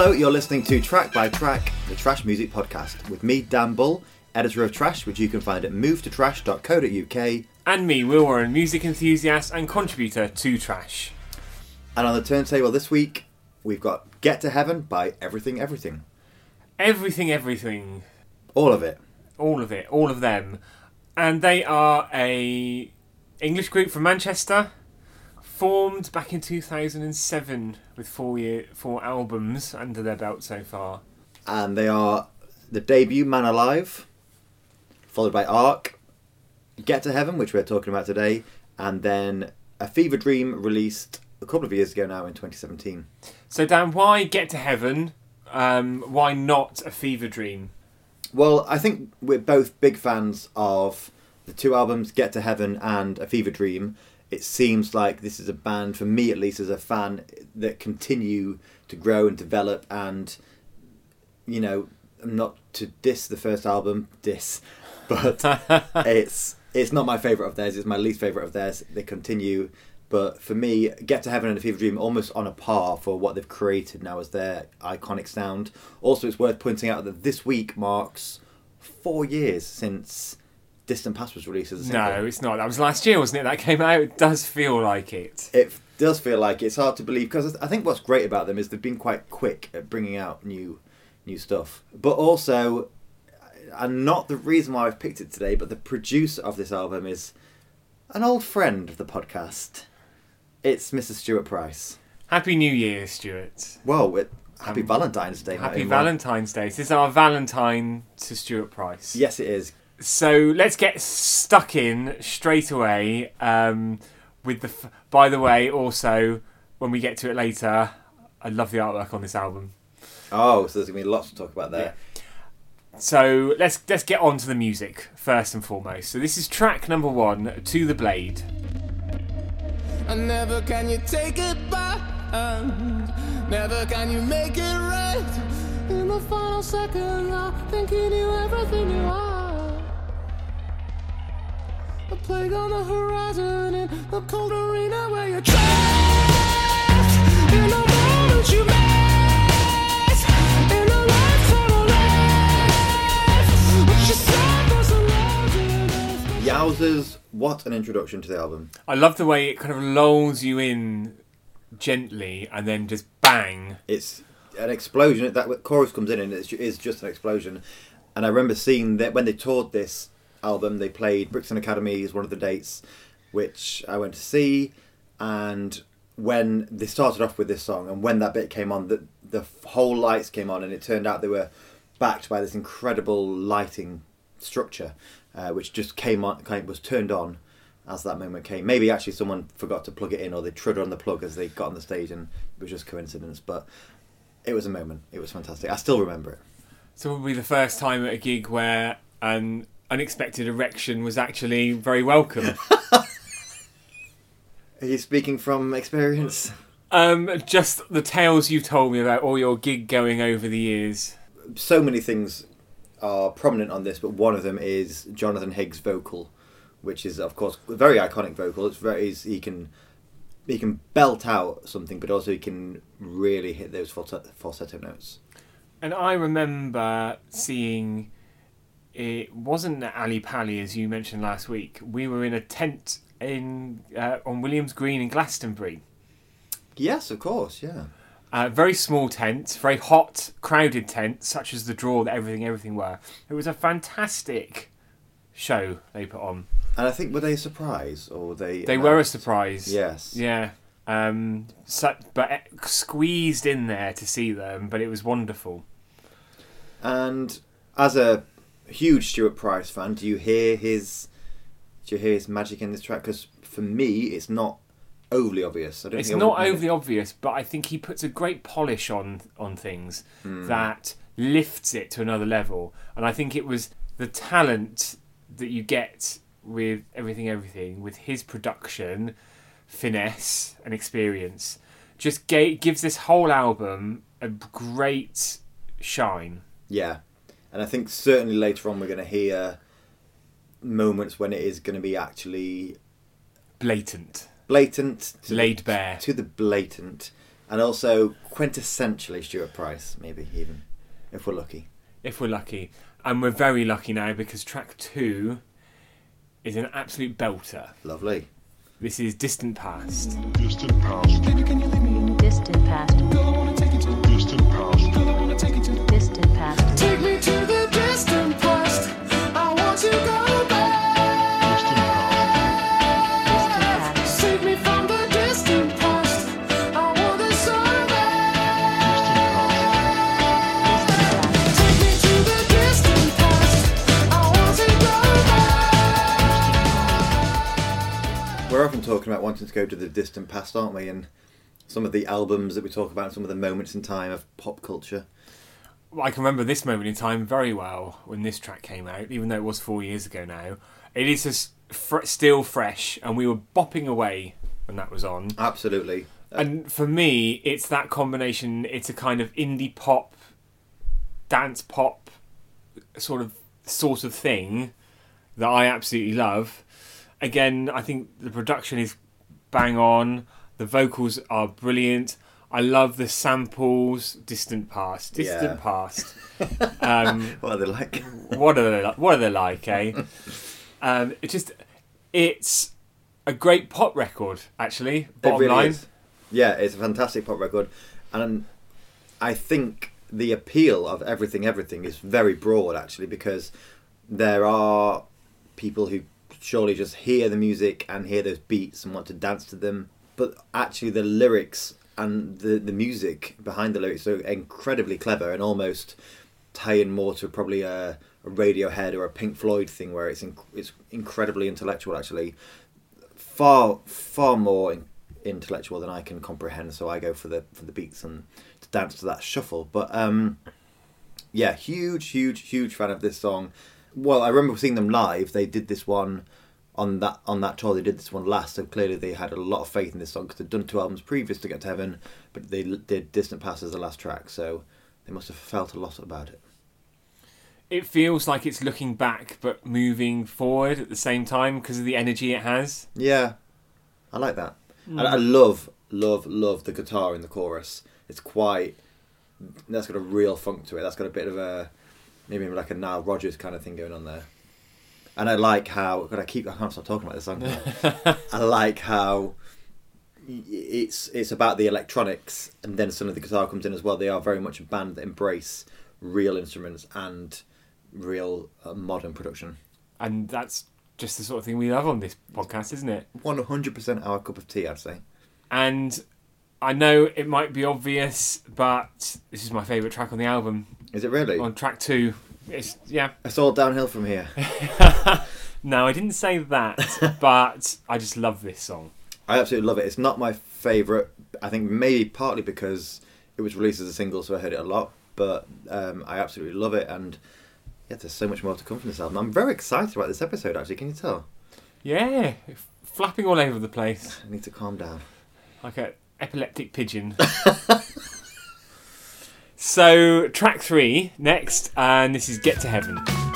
Hello, you're listening to Track by Track, the Trash Music Podcast, with me, Dan Bull, editor of Trash, which you can find at movetotrash.co.uk. And me, Will Warren, music enthusiast and contributor to Trash. And on the turntable this week, we've got Get to Heaven by Everything Everything. Everything, everything, All of it. all of it, all of them, and they are a English group from Manchester, formed back in 2007 with four year four albums under their belt so far. And they are the debut Man Alive, followed by Arc, Get to Heaven, which we're talking about today, and then A Fever Dream released a couple of years ago now in 2017. So Dan, why Get to Heaven? Um, why not a Fever Dream? Well, I think we're both big fans of the two albums, Get to Heaven and A Fever Dream. It seems like this is a band, for me at least, as a fan, that continue to grow and develop. And, you know, not to diss the first album, diss, but it's it's not my favourite of theirs. It's my least favourite of theirs. They continue, but for me, Get to Heaven and A Fever Dream almost on a par for what they've created now as their iconic sound. Also, it's worth pointing out that this week marks four years since Distant Past was released as a single. No, it's not. That was last year, wasn't it? That came out. It does feel like it. It does feel like it's hard to believe because I think what's great about them is they've been quite quick at bringing out new new stuff. But also, and not the reason why I've picked it today, but the producer of this album is an old friend of the podcast. It's Mr. Stuart Price. Happy New Year, Stuart. Well, it, happy Um, Valentine's Day. Happy. Valentine's Day. This is our Valentine to Stuart Price. Yes, it is. So let's get stuck in straight away um, with the. F- By the way, also when we get to it later, I love the artwork on this album. Oh, so there's gonna be lots to talk about there. So let's let's get on to the music first and foremost. So this is track number one, "To the Blade." And never can you take it back. And never can you make it right. In the final second, I think you everything you are. A on the horizon in the cold arena where you're trapped. In the moment you met. In a lifetime on earth. What you said was a legend. Yowzers! What an introduction to the album. I love the way it kind of lulls you in gently and then just bang. it's an explosion. That chorus comes in and it's, it's just an explosion. And I remember seeing that when they toured this album, they played Brixton Academy is one of the dates, which I went to see. And when they started off with this song, and when that bit came on, the the whole lights came on, and it turned out they were backed by this incredible lighting structure, uh, which just came on, of was turned on as that moment came. Maybe actually someone forgot to plug it in, or they trod on the plug as they got on the stage, and it was just coincidence. But it was a moment. It was fantastic. I still remember it. So it be the first time at a gig where an unexpected erection was actually very welcome. Are you speaking from experience? um, just the tales you've told me about all your gig going over the years. So many things are prominent on this, but one of them is Jonathan Higgs' vocal, which is of course a very iconic vocal. It's very he can he can belt out something, but also he can really hit those falsetto, falsetto notes. And I remember seeing it wasn't Ali Pally as you mentioned last week. We were in a tent in uh, on Williams Green in Glastonbury. Yes, of course, yeah. Uh, very small tent, very hot, crowded tent, such as the draw that everything everything were. It was a fantastic show they put on. And I think were they a surprise or they? They were a surprise. Yes. Yeah. Um, so, but eh, squeezed in there to see them, but it was wonderful. And as a huge Stuart Price fan, do you hear his do you hear his magic in this track? Because for me, it's not overly obvious. I don't It's think not overly obvious, but I think he puts a great polish on on things Hmm. that lifts it to another level. And I think it was the talent that you get with everything, everything with his production, finesse, and experience. Just ga- gives this whole album a great shine. Yeah, and I think certainly later on we're going to hear moments when it is going to be actually Blatant, blatant, to laid bare. to the blatant. and also quintessentially Stuart Price, maybe even if we're lucky. if we're lucky. And we're very lucky now because track two is an absolute belter. Lovely. This is Distant Past. Distant past, Distant past. Talking about wanting to go to the distant past, aren't we? And some of the albums that we talk about, some of the moments in time of pop culture. I can remember this moment in time very well when this track came out, even though it was four years ago now. It is just fr- still fresh, and we were bopping away when that was on. Absolutely. And for me, it's that combination. It's a kind of indie pop, dance pop, sort of sort of thing that I absolutely love. Again, I think the production is bang on. The vocals are brilliant. I love the samples. Distant past, distant Yeah. past. Um, What are they like? what are they like? What are they like, eh? Um, it just, it's a great pop record. Actually, bottom really line. is. Yeah, it's a fantastic pop record, and I think the appeal of everything, everything is very broad actually because there are people who surely just hear the music and hear those beats and want to dance to them, but actually the lyrics and the the music behind the lyrics are incredibly clever and almost tie in more to probably a, a Radiohead or a Pink Floyd thing where it's inc- it's incredibly intellectual actually far far more in, intellectual than I can comprehend. So I go for the for the beats and to dance to that shuffle. But um, yeah, huge, huge, huge fan of this song. Well, I remember seeing them live. They did this one on that on that tour. They did this one last, so clearly they had a lot of faith in this song because they'd done two albums previous to Get to Heaven, but they did Distant Past as the last track. So they must have felt a lot about it. it feels like it's looking back but moving forward at the same time because of the energy it has. Yeah, I like that. And I mm. love, love, love the guitar in the chorus. It's quite. That's got a real funk to it. That's got a bit of a maybe like a Nile Rodgers kind of thing going on there. And I like how. God, I keep. I can't stop talking about this song. I like how it's it's about the electronics, and then suddenly the guitar comes in as well. They are very much a band that embrace real instruments and real uh, modern production. And that's just the sort of thing we love on this podcast, isn't it? One hundred percent our cup of tea, I'd say. And I know it might be obvious, but this is my favourite track on the album. Is it really? On track two. It's yeah. It's all downhill from here. No, I didn't say that, but I just love this song. I absolutely love it. It's not my favourite. I think maybe partly because it was released as a single, so I heard it a lot. But um, I absolutely love it, and yeah, there's so much more to come from this album. I'm very excited about this episode. Actually, can you tell? Yeah, flapping all over the place I need to calm down. like a epileptic pigeon. so track three next, and this is "Get to Heaven."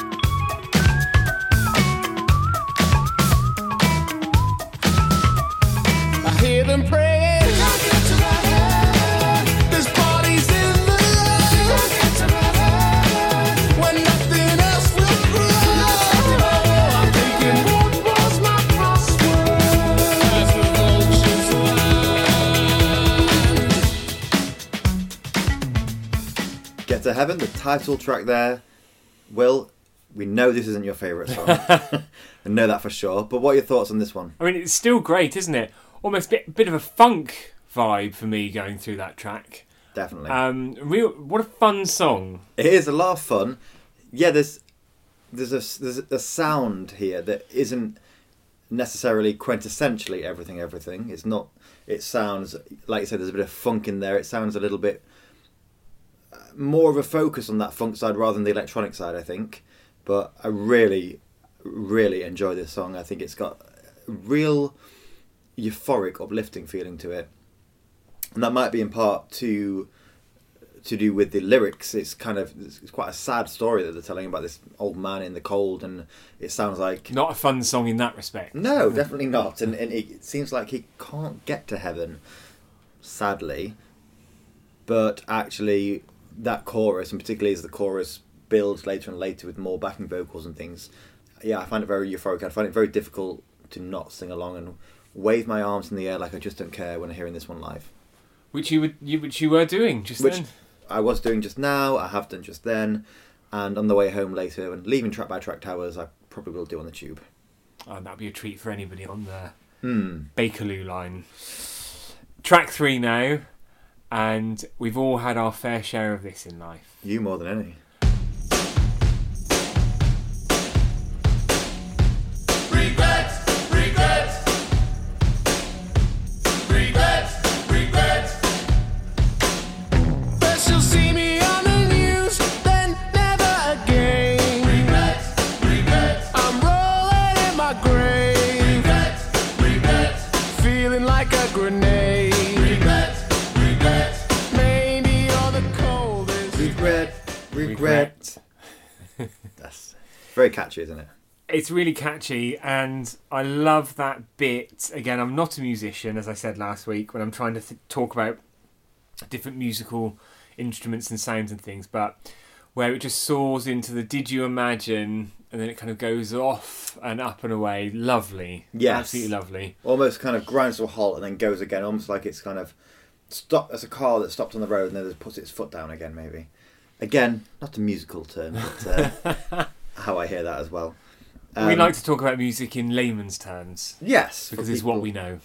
To Heaven, the title track there. Will, we know this isn't your favourite song. I know that for sure. But what are your thoughts on this one? I mean, it's still great, isn't it? Almost a bit, bit of a funk vibe for me going through that track. Definitely. Um, real, what a fun song. It is a lot of fun. Yeah, there's there's a there's a sound here that isn't necessarily quintessentially everything everything. It's not. It sounds like you said. There's a bit of funk in there. It sounds a little bit more of a focus on that funk side rather than the electronic side. I think, but I really, really enjoy this song. I think it's got a real euphoric, uplifting feeling to it, and that might be in part to to do with the lyrics. It's kind of it's quite a sad story that they're telling about this old man in the cold, and it sounds like Not a fun song in that respect. no, definitely not. And, and it seems like he can't get to heaven, sadly. but actually that chorus, and particularly as the chorus builds later and later with more backing vocals and things, yeah, I find it very euphoric. I find it very difficult to not sing along and wave my arms in the air like I just don't care when I'm hearing this one live. Which you would, you, which you were doing just Which then. I was doing just now, I have done just then, and on the way home later, and leaving track by track towers, I probably will do on the tube. Oh, that'd be a treat for anybody on the Hmm. Bakerloo line. Track three now, and we've all had our fair share of this in life. You more than any. Very catchy, isn't it? It's really catchy, and I love that bit. Again, I'm not a musician, as I said last week, when I'm trying to th- talk about different musical instruments and sounds and things, but where it just soars into the did you imagine, and then it kind of goes off and up and away. Lovely. Yes. Absolutely lovely. Almost kind of grinds to a halt and then goes again, almost like it's kind of stop. As a car that stopped on the road and then it puts its foot down again, maybe. Again, not a musical term, but uh, how I hear that as well. we Um, like to talk about music in layman's terms yes, for because it's what people- we know.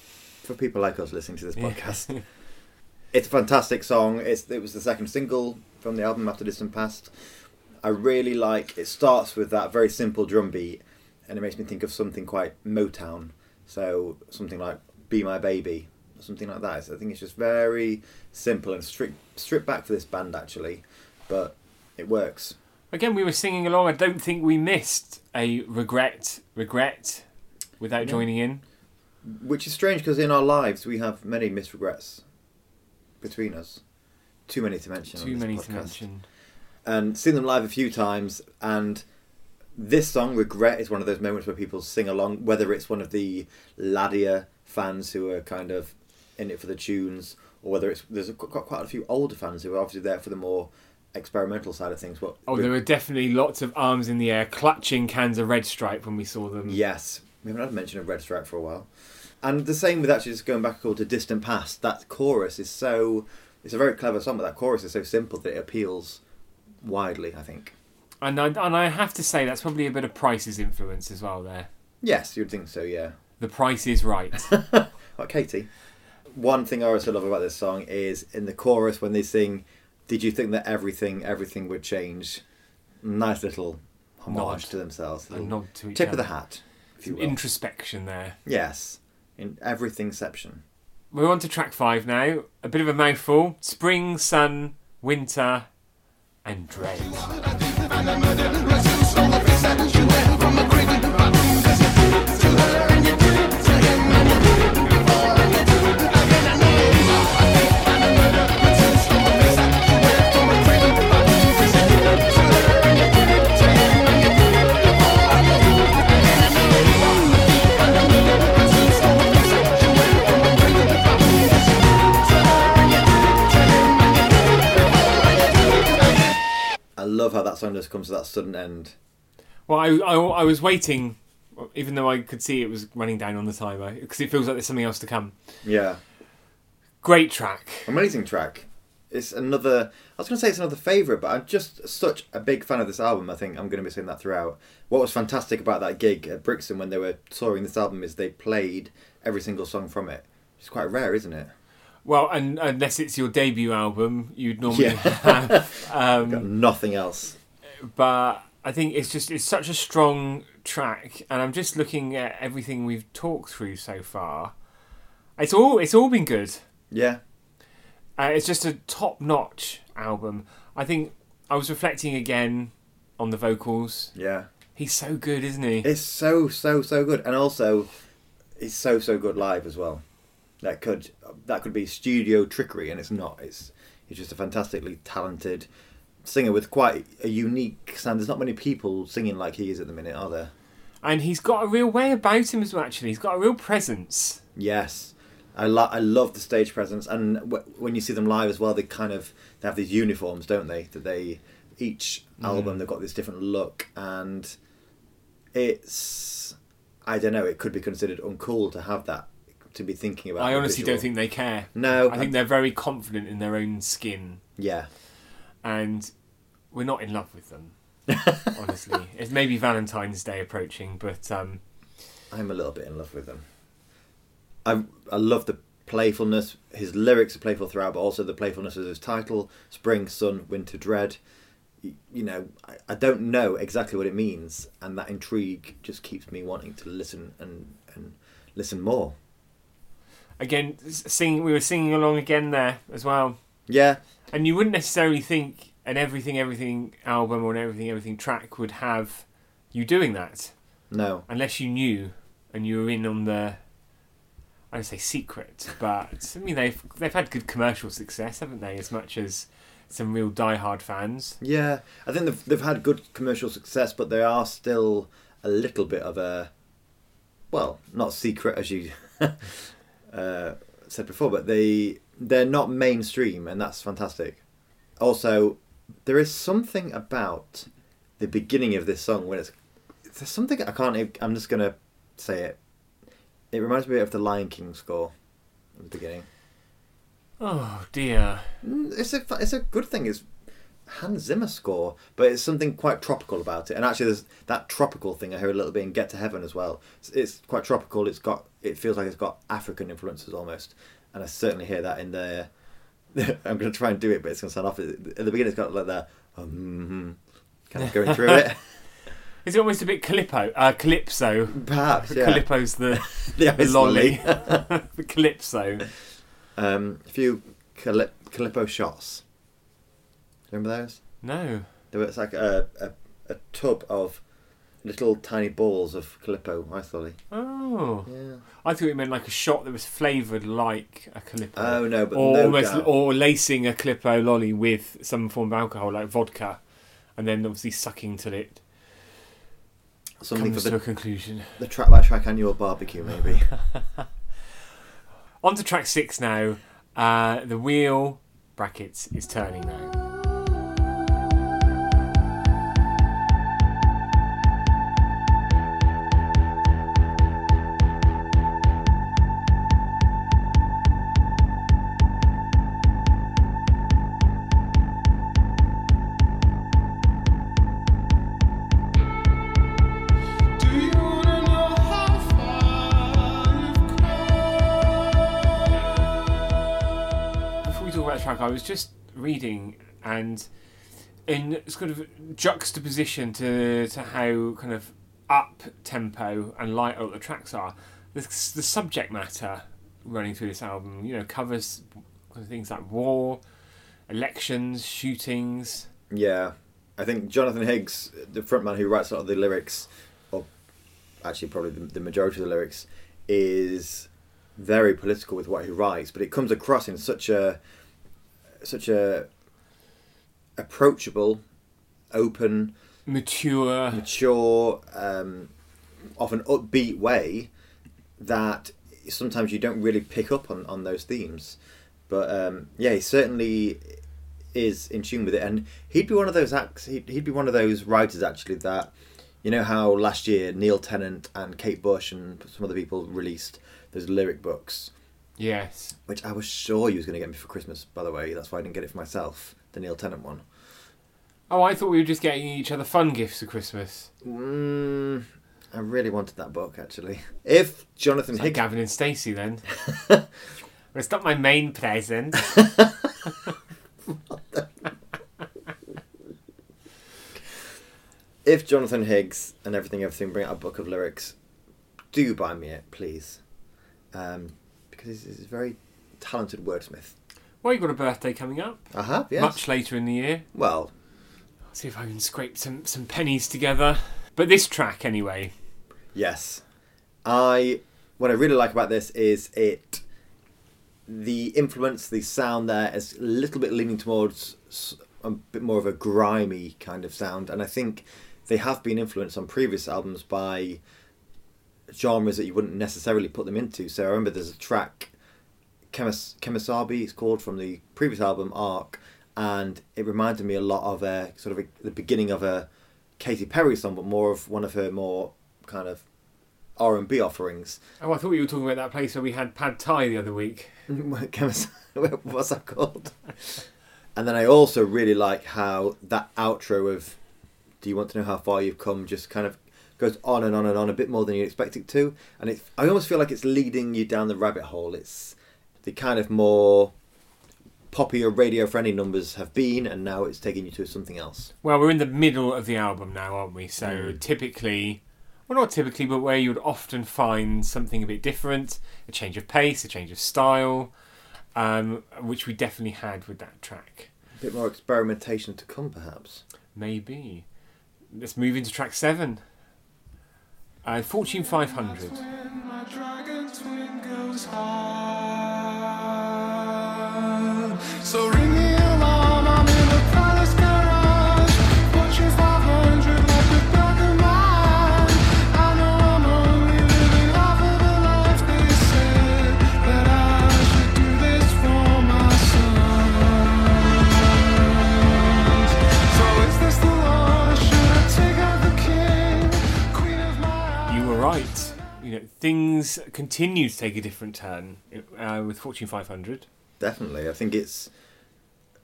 for people like us listening to this podcast. it's a fantastic song. It's it was the second single from the album after Distant Past. I really like. It starts with that very simple drum beat, and it makes me think of something quite Motown. So something like "Be My Baby" or something like that. So I think it's just very simple and stripped stripped back for this band actually, but it works. Again, we were singing along. I don't think we missed a regret, regret, without No. joining in. Which is strange because in our lives we have many missed regrets between us. Too many to mention. on Too many to mention. and seen them live a few times and this song regret is one of those moments where people sing along whether it's one of the Ladia fans who are kind of in it for the tunes or whether it's there's got quite a few older fans who are obviously there for the more experimental side of things but Oh, there were definitely lots of arms in the air, clutching cans of Red Stripe when we saw them. yes we haven't had mention of red stripe for a while and the same with actually just going back to distant past that chorus is so it's a very clever song but that chorus is so simple that it appeals widely i think And I, and I have to say, that's probably a bit of Price's influence as well there. yes you'd think so yeah The price is right. Like Katie. One thing I also love about this song is in the chorus when they sing, "Did you think that everything, everything would change?" Nice little homage Nod. to themselves. a nod to each tip other. of the hat, if you will. introspection there. yes, in everythingception. We're on to track five now. A bit of a mouthful. Spring, sun, winter, and dread. Love how that song just comes to that sudden end. Well, I, I, I was waiting, even though I could see it was running down on the timer, because it feels like there's something else to come. Yeah, Great track. amazing track. It's another. I was going to say it's another favorite, but I'm just such a big fan of this album. I think I'm going to be saying that throughout. What was fantastic about that gig at Brixton when they were touring this album is they played every single song from it. It's quite rare, isn't it? Well, and unless it's your debut album, you'd normally Yeah. have. Um, Got nothing else. but I think it's just it's such a strong track, and I'm just looking at everything we've talked through so far. It's all it's all been good. Yeah, Uh, it's just a top notch album. I think I was reflecting again on the vocals. yeah. He's so good, isn't he? It's so so so good, and also it's so so good live as well. That could that could be studio trickery, and it's not. It's he's just a fantastically talented singer with quite a unique sound. There's not many people singing like he is at the minute, are there? And he's got a real way about him as well. Actually, he's got a real presence. Yes, I lo- I love the stage presence, and w- when you see them live as well, they kind of they have these uniforms, don't they? That they each mm. album they've got this different look, and it's I don't know. It could be considered uncool to have that to be thinking about. I honestly don't think they care. No, I think they're very confident in their own skin, yeah. and we're not in love with them. honestly, it's maybe Valentine's Day approaching, but um, I'm a little bit in love with them. I I love the playfulness. His lyrics are playful throughout, but also the playfulness of his title: Spring, Sun, Winter, Dread. You, you know, I, I don't know exactly what it means, and that intrigue just keeps me wanting to listen and and listen more. Again, singing. We were singing along again there as well, Yeah, and you wouldn't necessarily think an Everything Everything album or an Everything Everything track would have you doing that no, unless you knew and you were in on the. I don't say secret, but I mean they've they've had good commercial success, haven't they? As much as some real diehard fans. yeah. I think they've they've had good commercial success, but they are still a little bit of a well, not secret as you uh, said before, but they they're not mainstream, and that's fantastic. Also, there is something about the beginning of this song when it's there's something I can't. I'm just gonna say it. It reminds me of the Lion King score at the beginning. Oh dear. It's a it's a good thing. It's Hans Zimmer score, but it's something quite tropical about it. And actually, there's that tropical thing I hear a little bit in Get to Heaven as well. It's, it's quite tropical. It's got it feels like it's got African influences almost, and I certainly hear that in there. I'm going to try and do it, but it's going to sound off. At the beginning, it's got like that um, kind of going through it. Is it almost a bit Calippo? Uh, Calypso. Perhaps, yeah. Calippo's the, The the lolly. lolly. the Calypso. Um, a few Calip- Calippo shots. Remember those? No. There was like a, a, a tub of little tiny balls of Calippo ice lolly. Oh. Yeah. I thought it meant like a shot that was flavoured like a Calippo. Oh no, but or no almost, doubt. or lacing a Calippo lolly with some form of alcohol like vodka, and then obviously sucking till it something comes for to a the, conclusion. the track by track annual barbecue maybe. On to track six now. Uh, the wheel brackets is turning now. Track, I was just reading and in sort of juxtaposition to to how kind of up tempo and light all the tracks are, the, the subject matter running through this album, you know, covers things like war, elections, shootings. yeah, I think Jonathan Higgs, the frontman who writes a lot of the lyrics, or actually probably the, the majority of the lyrics, is very political with what he writes, but it comes across in such a such a approachable, open, Mature, mature, um, often upbeat way that sometimes you don't really pick up on, on those themes. But um, yeah, he certainly is in tune with it, and he'd be one of those acts. He'd, he'd be one of those writers actually that you know how last year Neil Tennant and Kate Bush and some other people released those lyric books, yes. which I was sure you was going to get me for Christmas. By the way, that's why I didn't get it for myself. The Neil Tennant one. Oh, I thought we were just getting each other fun gifts for Christmas. Mm, I really wanted that book actually. If Jonathan It's like Higgs, Gavin and Stacey then. it's not my main present. if Jonathan Higgs and everything, everything bring out a book of lyrics, do buy me it, please, um, he's, he's a very talented wordsmith. Well, you've got a birthday coming up. I have, yes. Much later in the year. Well, I'll See if I can scrape some, some pennies together. But this track, anyway. yes. I what I really like about this is it. The influence, the sound there is a little bit leaning towards a bit more of a grimy kind of sound, and I think they have been influenced on previous albums by genres that you wouldn't necessarily put them into. So I remember there's a track Kemis- Kemosabe, it's called from the previous album Arc, and it reminded me a lot of a sort of a, the beginning of a Katy Perry song, but more of one of her more kind of R and B offerings. Oh, I thought you were talking about that place where we had pad thai the other week. What's that called? and then I also really like how that outro of "Do you want to know how far you've come?" just kind of goes on and on and on a bit more than you expect it to, and it I almost feel like it's leading you down the rabbit hole. It's the kind of more poppy or radio friendly numbers have been, and now it's taking you to something else. Well, we're in the middle of the album now, aren't we? So Mm. typically, well, not typically, but where you would often find something a bit different, a change of pace, a change of style, um, which we definitely had with that track. A bit more experimentation to come, perhaps. Maybe. Let's move into track seven. Uh, Fortune 500. My dragon twin goes hard. So ring the things continue to take a different turn uh, with Fortune 500. Definitely, I think it's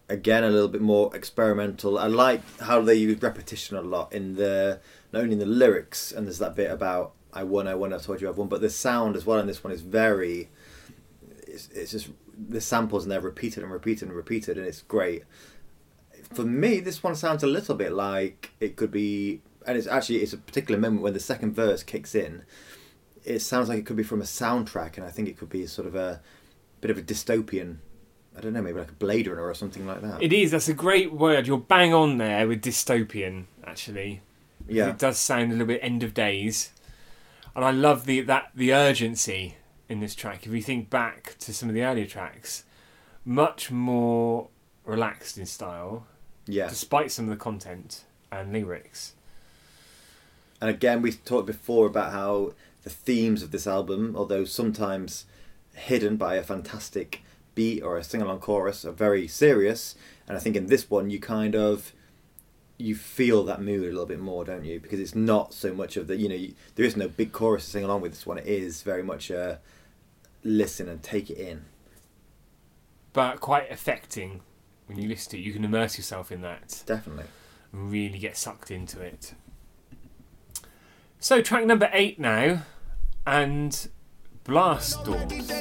again a little bit more experimental. I like how they use repetition a lot in the not only in the lyrics and there's that bit about I won, I won, I told you I've won, but the sound as well in this one is very. It's, it's just the samples and they're repeated and repeated and repeated and it's great. For me, this one sounds a little bit like it could be, and it's actually it's a particular moment when the second verse kicks in. It sounds like it could be from a soundtrack, and I think it could be sort of a bit of a dystopian. I don't know, maybe like a Blade Runner or something like that. It is, that's a great word. You're bang on there with dystopian, actually. yeah, It does sound a little bit end of days. And I love the that the urgency in this track. If you think back to some of the earlier tracks, much more relaxed in style, yeah. despite some of the content and lyrics. And again, we talked before about how the themes of this album, although sometimes hidden by a fantastic beat or a sing-along chorus, are very serious. And I think in this one, you kind of you feel that mood a little bit more, don't you? Because it's not so much of the you know you, there is no big chorus to sing along with this one. It is very much a listen and take it in. But quite affecting when you listen to it. You can immerse yourself in that Definitely. really get sucked into it. So track number eight now, and Blast Doors.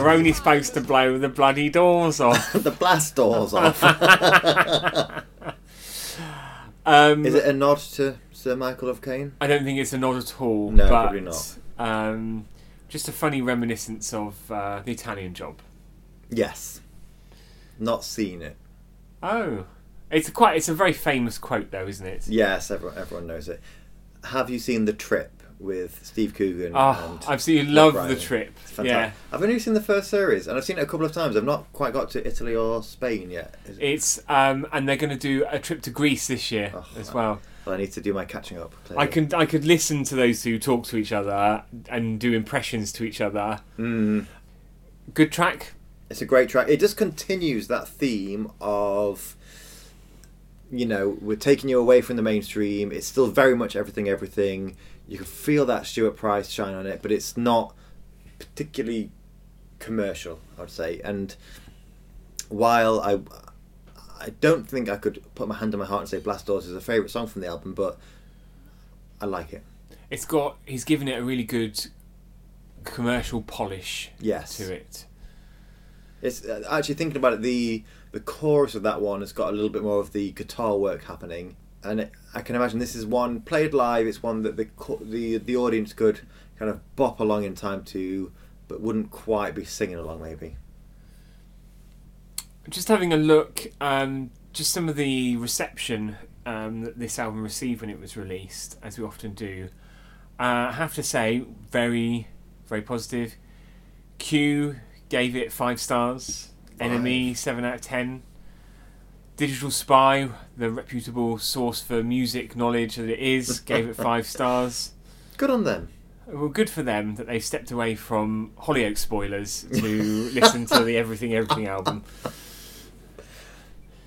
You're only supposed to blow the bloody doors off. the blast doors off. Um, is it a nod to Sir Michael of Caine? I don't think it's a nod at all. No, but, probably not. Um, just a funny reminiscence of uh, the Italian Job. Yes. Not seen it. Oh, it's a quite. It's a very famous quote, though, isn't it? Yes, everyone, everyone knows it. Have you seen The Trip with Steve Coogan? Oh, and I absolutely Meg love Ryan? the trip. Yeah. I've only seen the first series, and I've seen it a couple of times. I've not quite got to Italy or Spain yet. It- it's um, and they're going to do a trip to Greece this year Oh, as well. Well, I need to do my catching up. Clearly. I can I could listen to those two talk to each other and do impressions to each other. Mm, Good track. it's a great track. It just continues that theme of, you know, we're taking you away from the mainstream. It's still very much everything, everything. You can feel that Stuart Price shine on it, but it's not particularly commercial, I would say. And while I, I don't think I could put my hand on my heart and say Blast Doors is a favourite song from the album, but I like it. It's got. He's given it a really good commercial polish Yes. to it. It's uh, actually thinking about it. The the chorus of that one has got a little bit more of the guitar work happening, and it, I can imagine this is one played live. It's one that the the the audience could kind of bop along in time to, but wouldn't quite be singing along. Maybe just having a look, um, just some of the reception um, that this album received when it was released, as we often do. Uh, I have to say, very, very positive. Q gave it five stars. NME seven out of ten. Digital Spy, the reputable source for music knowledge that it is, gave it five stars. Good on them. Well, good for them that they've stepped away from Hollyoaks spoilers to listen to the Everything Everything album.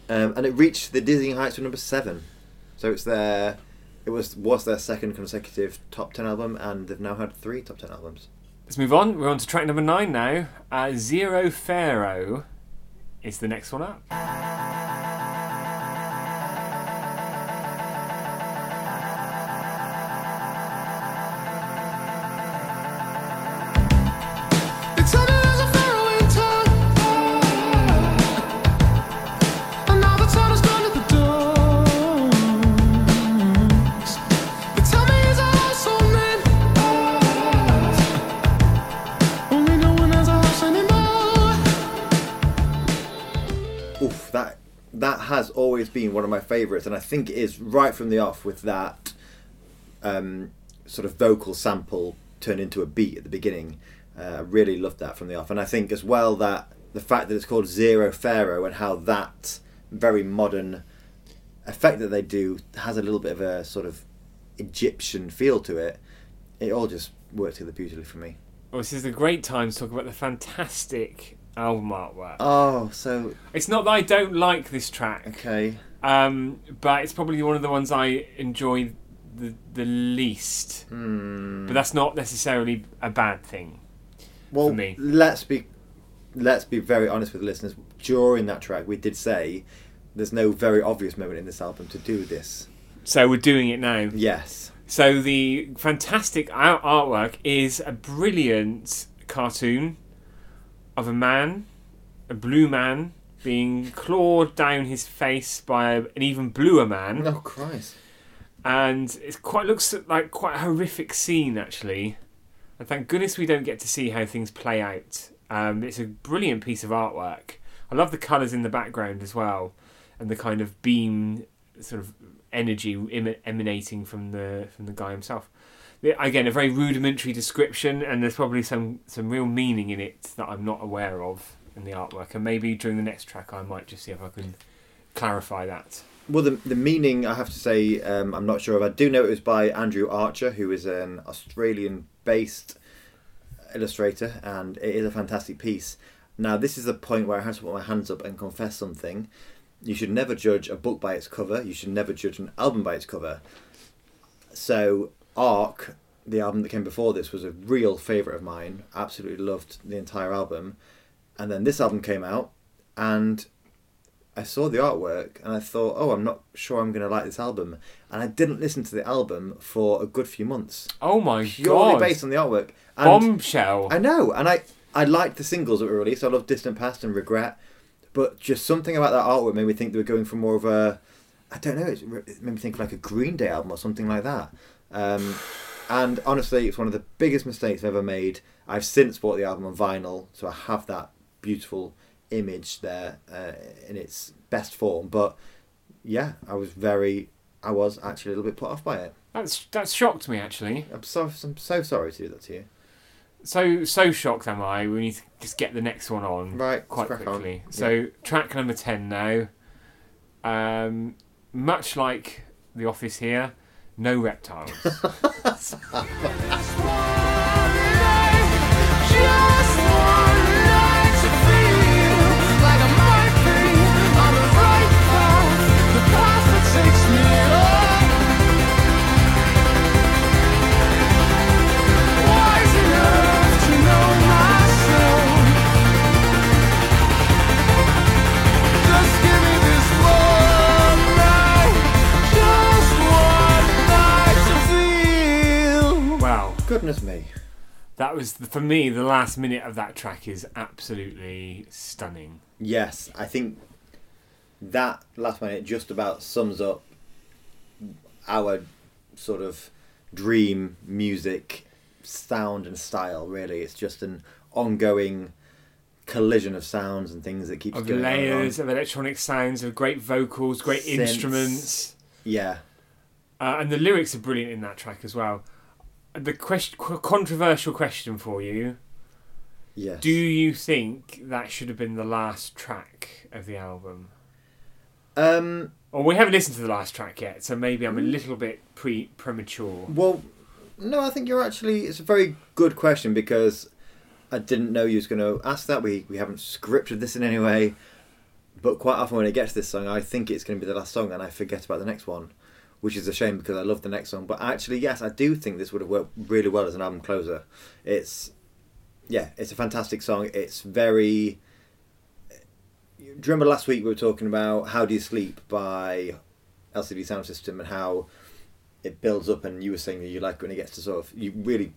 Um, and it reached the dizzying heights of number seven. So it's their, it was was their second consecutive top ten album, and they've now had three top ten albums. Let's move on. We're on to track number nine now. Uh, Zero Pharaoh is the next one up. Always been one of my favourites, and I think it is right from the off with that um, sort of vocal sample turned into a beat at the beginning. Uh, I really loved that from the off, and I think as well that the fact that it's called Zero Pharaoh and how that very modern effect that they do has a little bit of a sort of Egyptian feel to it. It all just works together beautifully for me. Well, this is a great time to talk about the fantastic album artwork. Oh, so It's not that I don't like this track, okay. um, but it's probably one of the ones I enjoy the, the least. Hmm. But that's not necessarily a bad thing. well, for me. let's be let's be very honest with the listeners. During that track, we did say there's no very obvious moment in this album to do this. So we're doing it now. Yes, So the fantastic artwork is a brilliant cartoon of a man, a blue man, being clawed down his face by an even bluer man, oh Christ, and it quite looks like quite a horrific scene actually. And thank goodness we don't get to see how things play out. Um, it's a brilliant piece of artwork. I love the colours in the background as well, and the kind of beam sort of energy em- emanating from the from the guy himself. Again, a very rudimentary description, and there's probably some some real meaning in it that I'm not aware of in the artwork. And maybe during the next track, I might just see if I can clarify that. Well, the the meaning I have to say um, I'm not sure of. I do know it was by Andrew Archer, who is an Australian-based illustrator, and it is a fantastic piece. Now, this is the point where I have to put my hands up and confess something. You should never judge a book by its cover. You should never judge an album by its cover. So, Arc, the album that came before this, was a real favourite of mine. Absolutely loved the entire album. And then this album came out, and I saw the artwork and I thought, oh, I'm not sure I'm going to like this album. And I didn't listen to the album for a good few months, Oh my purely god! based on the artwork. And Bombshell. I know, and I I liked the singles that were released. I love Distant Past and Regret, but just something about that artwork made me think they were going for more of a, I don't know, it made me think of like a Green Day album or something like that. Um, and honestly, it's one of the biggest mistakes I've ever made. I've since bought the album on vinyl, so I have that beautiful image there uh, in its best form. But yeah, I was very, I was actually a little bit put off by it. That's that's shocked me actually. I'm so I'm so sorry to do that to you. So so shocked am I. We need to just get the next one on Right, quite let's on. quickly. So track number ten now. Um, much like The Office here, no reptiles. Goodness me. that was for me the last minute of that track is absolutely stunning. Yes, I think that last minute just about sums up our sort of dream music sound and style. Really, it's just an ongoing collision of sounds and things that keeps of going and on. layers of electronic sounds, of great vocals, great Synths. instruments, Yeah, uh, and the lyrics are brilliant in that track as well. The question, controversial question for you: yes. Do you think that should have been the last track of the album? um, Well, we haven't listened to the last track yet, so maybe Mm. I'm a little bit pre premature. well, no, I think you're actually. It's a very good question because I didn't know you was going to ask that. We we haven't scripted this in any way, but quite often when it gets to this song, I think it's going to be the last song, and I forget about the next one, which is a shame because I love the next song. But actually, yes, I do think this would have worked really well as an album closer. It's yeah, it's a fantastic song. It's very. Do you remember last week we were talking about "How Do You Sleep" by LCD Sound System and how it builds up, and you were saying that you like when it gets to sort of you really,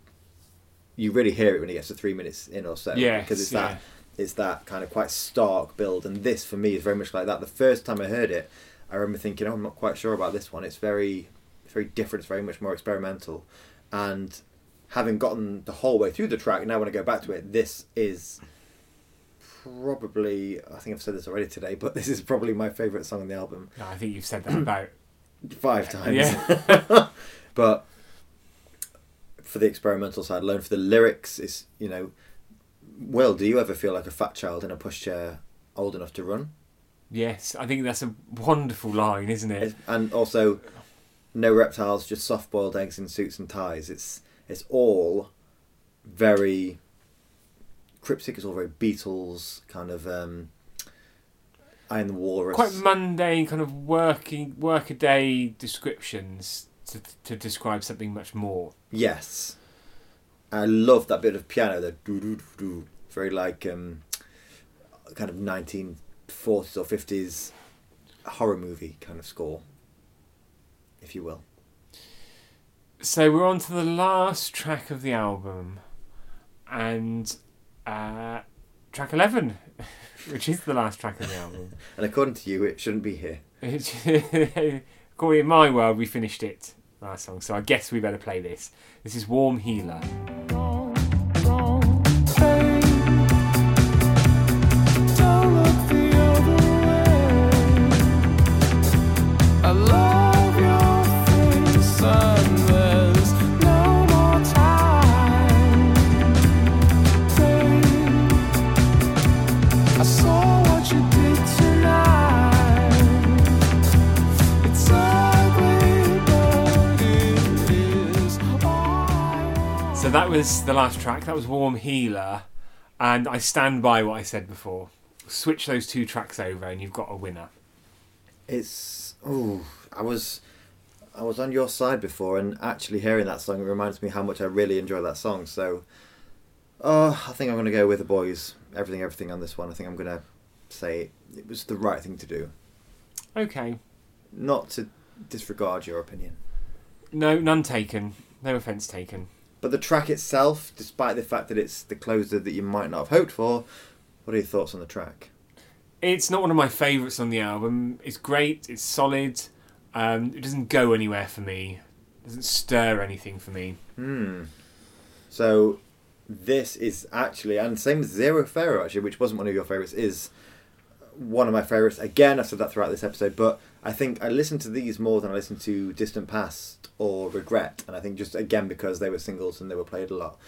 you really hear it when it gets to three minutes in or so. Yeah, because it's yeah. that it's that kind of quite stark build, and this for me is very much like that. The first time I heard it, I remember thinking, "Oh, I'm not quite sure about this one. It's very, it's very different. It's very much more experimental." And having gotten the whole way through the track, now when I go back to it, this is probably I think I've said this already today, but this is probably my favourite song on the album. No, I think you've said that about. Five times. Yeah. but for the experimental side alone, for the lyrics, it's you know, Will, do you ever feel like a fat child in a pushchair old enough to run? Yes, I think that's a wonderful line, isn't it? And also, no reptiles, just soft boiled eggs in suits and ties. It's it's all very cryptic. It's all very Beatles kind of. Um, I am the Walrus. Quite mundane, kind of working workaday descriptions to, to describe something much more. Yes. I love that bit of piano, the do do do do, Very like um, kind of 1940s or 50s horror movie kind of score, if you will. So we're on to the last track of the album, and uh, track eleven, which is the last track of the album. And according to you, it shouldn't be here. According in my world, we finished it last song, so I guess we better play this. This is Warm Healer. That was the last track. That was Warm Healer, and I stand by what I said before. Switch those two tracks over, and you've got a winner. It's oh, I was, I was on your side before, and actually hearing that song it reminds me how much I really enjoy that song. So, oh, I think I'm gonna go with the boys. Everything, everything on this one. I think I'm gonna say it was the right thing to do. Okay. Not to disregard your opinion. No, none taken. No offence taken. But the track itself, despite the fact that it's the closer that you might not have hoped for, what are your thoughts on the track? It's not one of my favourites on the album. It's great. It's solid. Um, it doesn't go anywhere for me. It doesn't stir anything for me. Hmm. So this is actually, and same as Zero Pharaoh actually, which wasn't one of your favourites, is one of my favourites. Again, I've said that throughout this episode, but I think I listened to these more than I listened to Distant Past or Regret, and I think just again because they were singles and they were played a lot.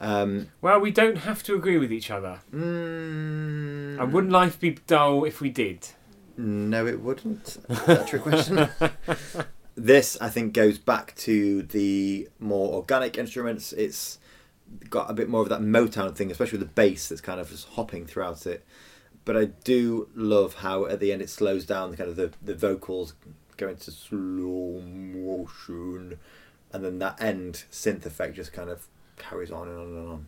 Um, Well, we don't have to agree with each other. mm, And wouldn't life be dull if we did? No, it wouldn't. Is that a trick question? this, I think, goes back to the more organic instruments. It's got a bit more of that Motown thing, especially with the bass that's kind of just hopping throughout it. But I do love how at the end it slows down, the kind of the, the vocals go into slow motion, and then that end synth effect just kind of carries on and on and on.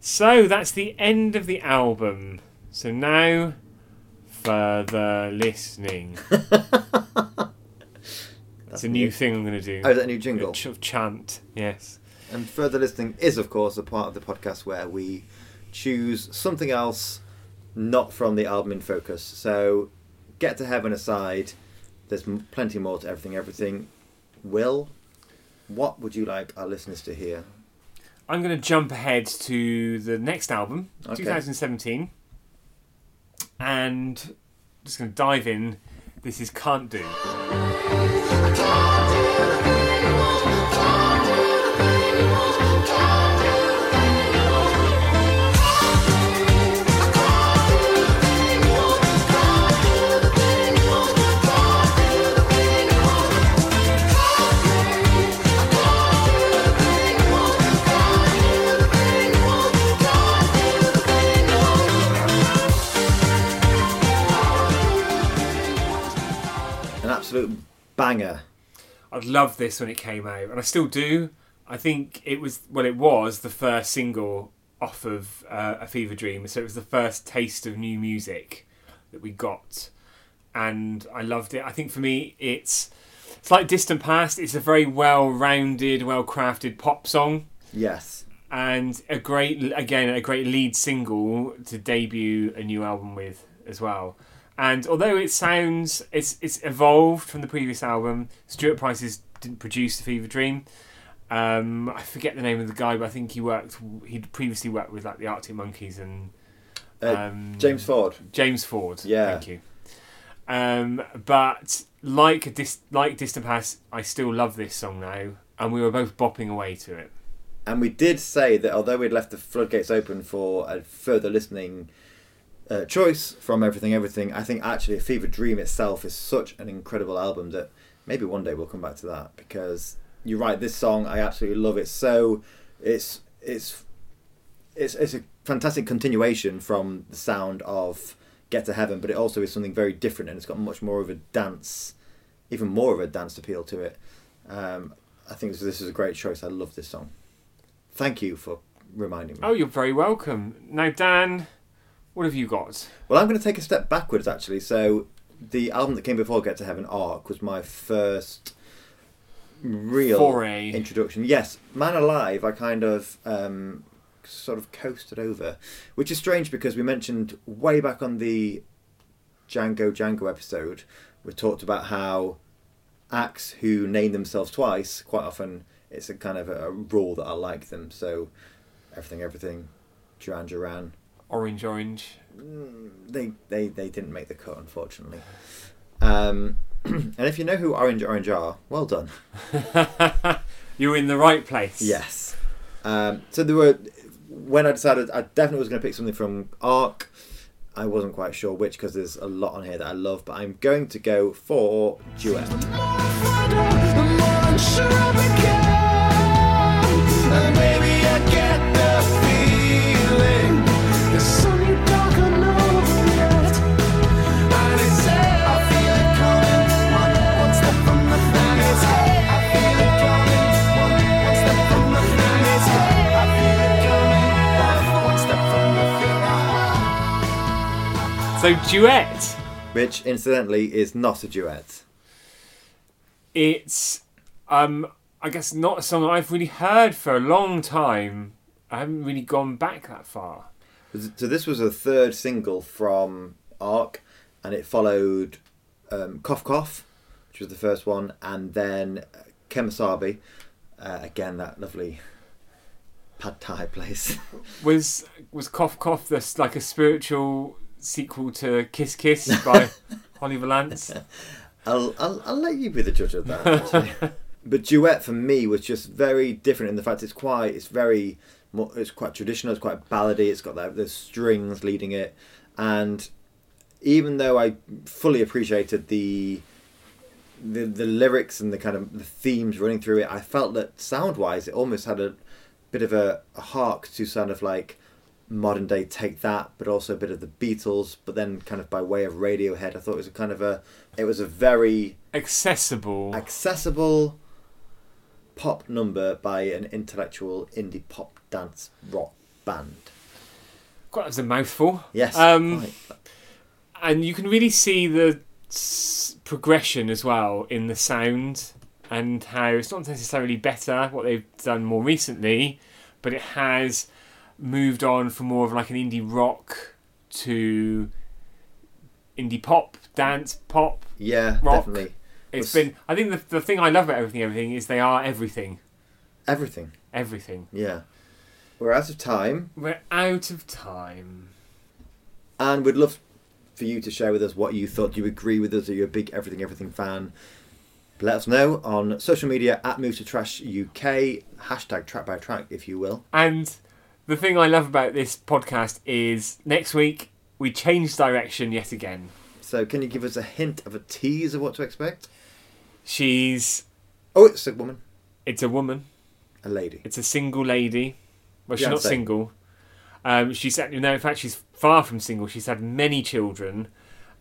So that's the end of the album. So now, further listening. That's a new thing I'm going to do. Oh, is that a new jingle? Ch- chant, yes. And further listening is, of course, a part of the podcast where we choose something else not from the album in focus. So, Get to Heaven aside, there's plenty more to Everything Everything. Will, what would you like our listeners to hear? I'm going to jump ahead to the next album, Okay. 2017. and just going to dive in. This is Can't Do. Absolute banger. I loved this when it came out, and I still do. I think it was well, it was the first single off of uh, A Fever Dream, so it was the first taste of new music that we got, and I loved it. I think for me, it's it's like Distant Past. It's a very well-rounded, well-crafted pop song, Yes. and a great again a great lead single to debut a new album with as well. And although it sounds it's it's evolved from the previous album, Stuart Price's didn't produce the Fever Dream. Um, I forget the name of the guy, but I think he worked. He'd previously worked with like the Arctic Monkeys and Uh, um, James Ford. James Ford. Yeah. Thank you. Um, but like dis- like Distant Past, I still love this song now, and we were both bopping away to it. And we did say that although we'd left the floodgates open for further listening uh, choice from Everything Everything, I think actually A Fever Dream itself is such an incredible album that maybe one day we'll come back to that because you're right. This song I absolutely love it. So it's it's it's it's a fantastic continuation from the sound of Get to Heaven, but it also is something very different and it's got much more of a dance, even more of a dance appeal to it. Um, I think this is a great choice. I love this song. Thank you for reminding me. Oh, you're very welcome. Now, Dan, what have you got? Well, I'm going to take a step backwards actually. So, the album that came before Get to Heaven, Arc, was my first real Foray. introduction. Yes, Man Alive, I kind of um, sort of coasted over, which is strange because we mentioned way back on the Django Django episode, we talked about how acts who name themselves twice quite often it's a kind of a, a rule that I like them. So, everything, everything, Duran Duran Orange, orange. they they they didn't make the cut unfortunately. Um, and if you know who Orange Orange are, well done. You're in the right place. Yes. Um, so there were when I decided I definitely was going to pick something from Arc. I wasn't quite sure which because there's a lot on here that I love, but I'm going to go for Duet. So, duet. Which incidentally is not a duet. It's, um, I guess, not a song I've really heard for a long time. I haven't really gone back that far. So this was a third single from Arc, and it followed um, Cough Cough, which was the first one, and then Kemosabe, uh, again that lovely pad thai place. Was was Cough Cough this like a spiritual sequel to Kiss Kiss by Holly Valance? I'll, I'll I'll let you be the judge of that. Actually. but duet for me was just very different in the fact it's quite it's very it's quite traditional. It's quite ballady. It's got that the strings leading it, and even though I fully appreciated the the the lyrics and the kind of the themes running through it, I felt that sound wise it almost had a bit of a, a hark to sound of like modern day take that but also a bit of the beatles but then kind of by way of radiohead i thought it was a kind of a it was a very Accessible. accessible pop number by an intellectual indie pop dance rock band God, that was a mouthful. yes Um, quite. and you can really see the s- progression as well in the sound and how it's not necessarily better what they've done more recently, but it has moved on from more of like an indie rock to indie pop, dance pop. yeah rock. definitely It's Was- been. I think the the thing I love about everything, everything is they are everything, everything everything. yeah we're out of time We're out of time. and we'd love for you to share with us what you thought. Do you agree with us? Are you a big Everything Everything fan? Let us know on social media at Move to Trash UK, hashtag track by track, if you will. And the thing I love about this podcast is next week we change direction yet again. So, can you give us a hint of a tease of what to expect? She's Oh, it's a woman, it's a woman. a lady. It's a single lady. Well, she's not Beyonce. single. Um, she's had- no, in fact, she's far from single. She's had many children.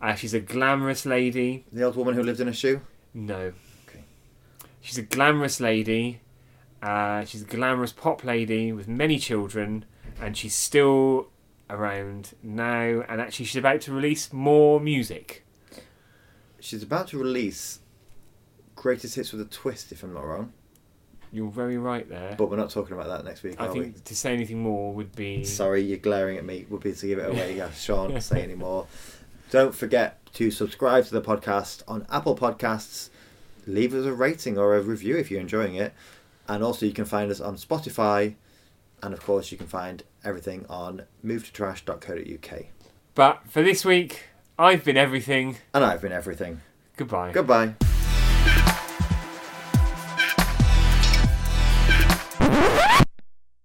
Uh, she's a glamorous lady. The old woman who lived in a shoe. No. Okay. She's a glamorous lady. Uh, she's a glamorous pop lady with many children, and she's still around now. And actually, she's about to release more music. She's about to release Greatest Hits with a Twist, if I'm not wrong. You're very right there. But we're not talking about that next week, I are think to say anything more would be? Sorry, you're glaring at me. Would be to give it away. Yeah, Sean, say any more. Don't forget to subscribe to the podcast on Apple Podcasts. Leave us a rating or a review if you're enjoying it. And also, you can find us on Spotify. And of course, you can find everything on movetotrash.co.uk. But for this week, I've been everything. And I've been everything. Goodbye. Goodbye.